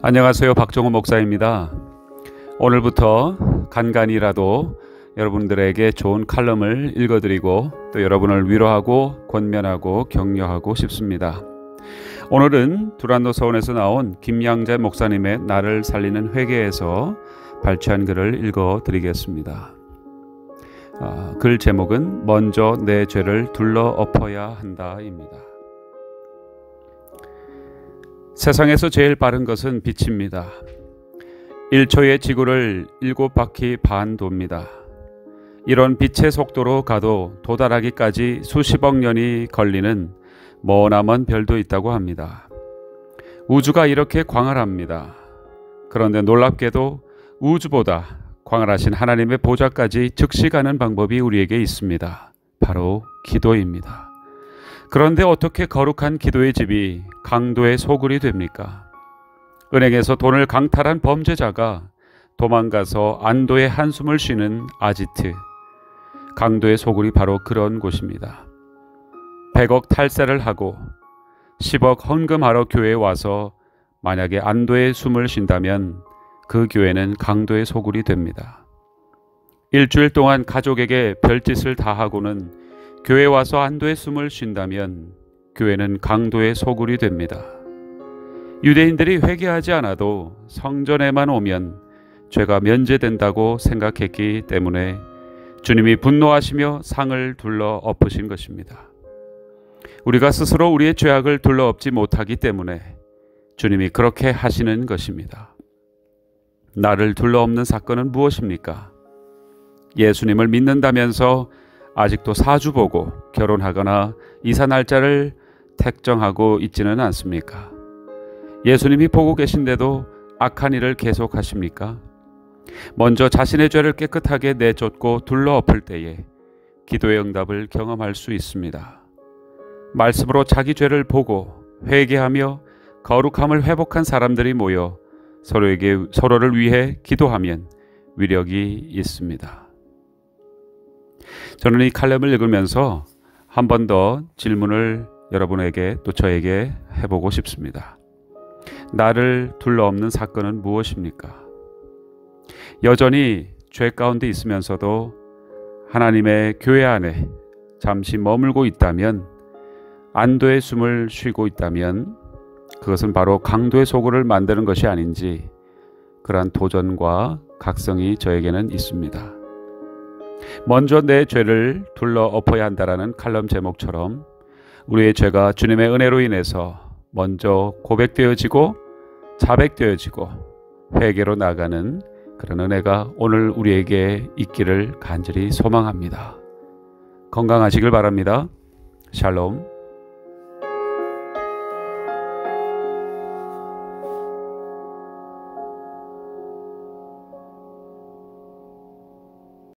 안녕하세요. 박정호 목사입니다. 오늘부터 간간이라도 여러분들에게 좋은 칼럼을 읽어드리고 또 여러분을 위로하고 권면하고 격려하고 싶습니다. 오늘은 두란노 서원에서 나온 김양재 목사님의 나를 살리는 회개에서 발췌한 글을 읽어드리겠습니다. 아, 글 제목은 먼저 내 죄를 둘러 엎어야 한다입니다. 세상에서 제일 빠른 것은 빛입니다. 1초의 지구를 7바퀴 반 돕니다. 이런 빛의 속도로 가도 도달하기까지 수십억 년이 걸리는 머나먼 별도 있다고 합니다. 우주가 이렇게 광활합니다. 그런데 놀랍게도 우주보다 광활하신 하나님의 보좌까지 즉시 가는 방법이 우리에게 있습니다. 바로 기도입니다. 그런데 어떻게 거룩한 기도의 집이 강도의 소굴이 됩니까? 은행에서 돈을 강탈한 범죄자가 도망가서 안도의 한숨을 쉬는 아지트. 강도의 소굴이 바로 그런 곳입니다. 100억 탈세를 하고 10억 헌금하러 교회에 와서 만약에 안도의 숨을 쉰다면 그 교회는 강도의 소굴이 됩니다. 일주일 동안 가족에게 별짓을 다 하고는 교회 와서 안도의 숨을 쉰다면 교회는 강도의 소굴이 됩니다. 유대인들이 회개하지 않아도 성전에만 오면 죄가 면제된다고 생각했기 때문에 주님이 분노하시며 상을 둘러 엎으신 것입니다. 우리가 스스로 우리의 죄악을 둘러 엎지 못하기 때문에 주님이 그렇게 하시는 것입니다. 나를 둘러 엎는 사건은 무엇입니까? 예수님을 믿는다면서 아직도 사주 보고 결혼하거나 이사 날짜를 택정하고 있지는 않습니까? 예수님이 보고 계신데도 악한 일을 계속하십니까? 먼저 자신의 죄를 깨끗하게 내쫓고 둘러엎을 때에 기도의 응답을 경험할 수 있습니다. 말씀으로 자기 죄를 보고 회개하며 거룩함을 회복한 사람들이 모여 서로에게 서로를 위해 기도하면 위력이 있습니다. 저는 이 칼럼을 읽으면서 한 번 더 질문을 여러분에게 또 저에게 해보고 싶습니다. 나를 둘러엎는 사건은 무엇입니까? 여전히 죄 가운데 있으면서도 하나님의 교회 안에 잠시 머물고 있다면 안도의 숨을 쉬고 있다면 그것은 바로 강도의 소굴을 만드는 것이 아닌지 그러한 도전과 각성이 저에게는 있습니다. 먼저 내 죄를 둘러 엎어야 한다라는 칼럼 제목처럼 우리의 죄가 주님의 은혜로 인해서 먼저 고백되어지고 자백되어지고 회개로 나가는 그런 은혜가 오늘 우리에게 있기를 간절히 소망합니다. 건강하시길 바랍니다. 샬롬.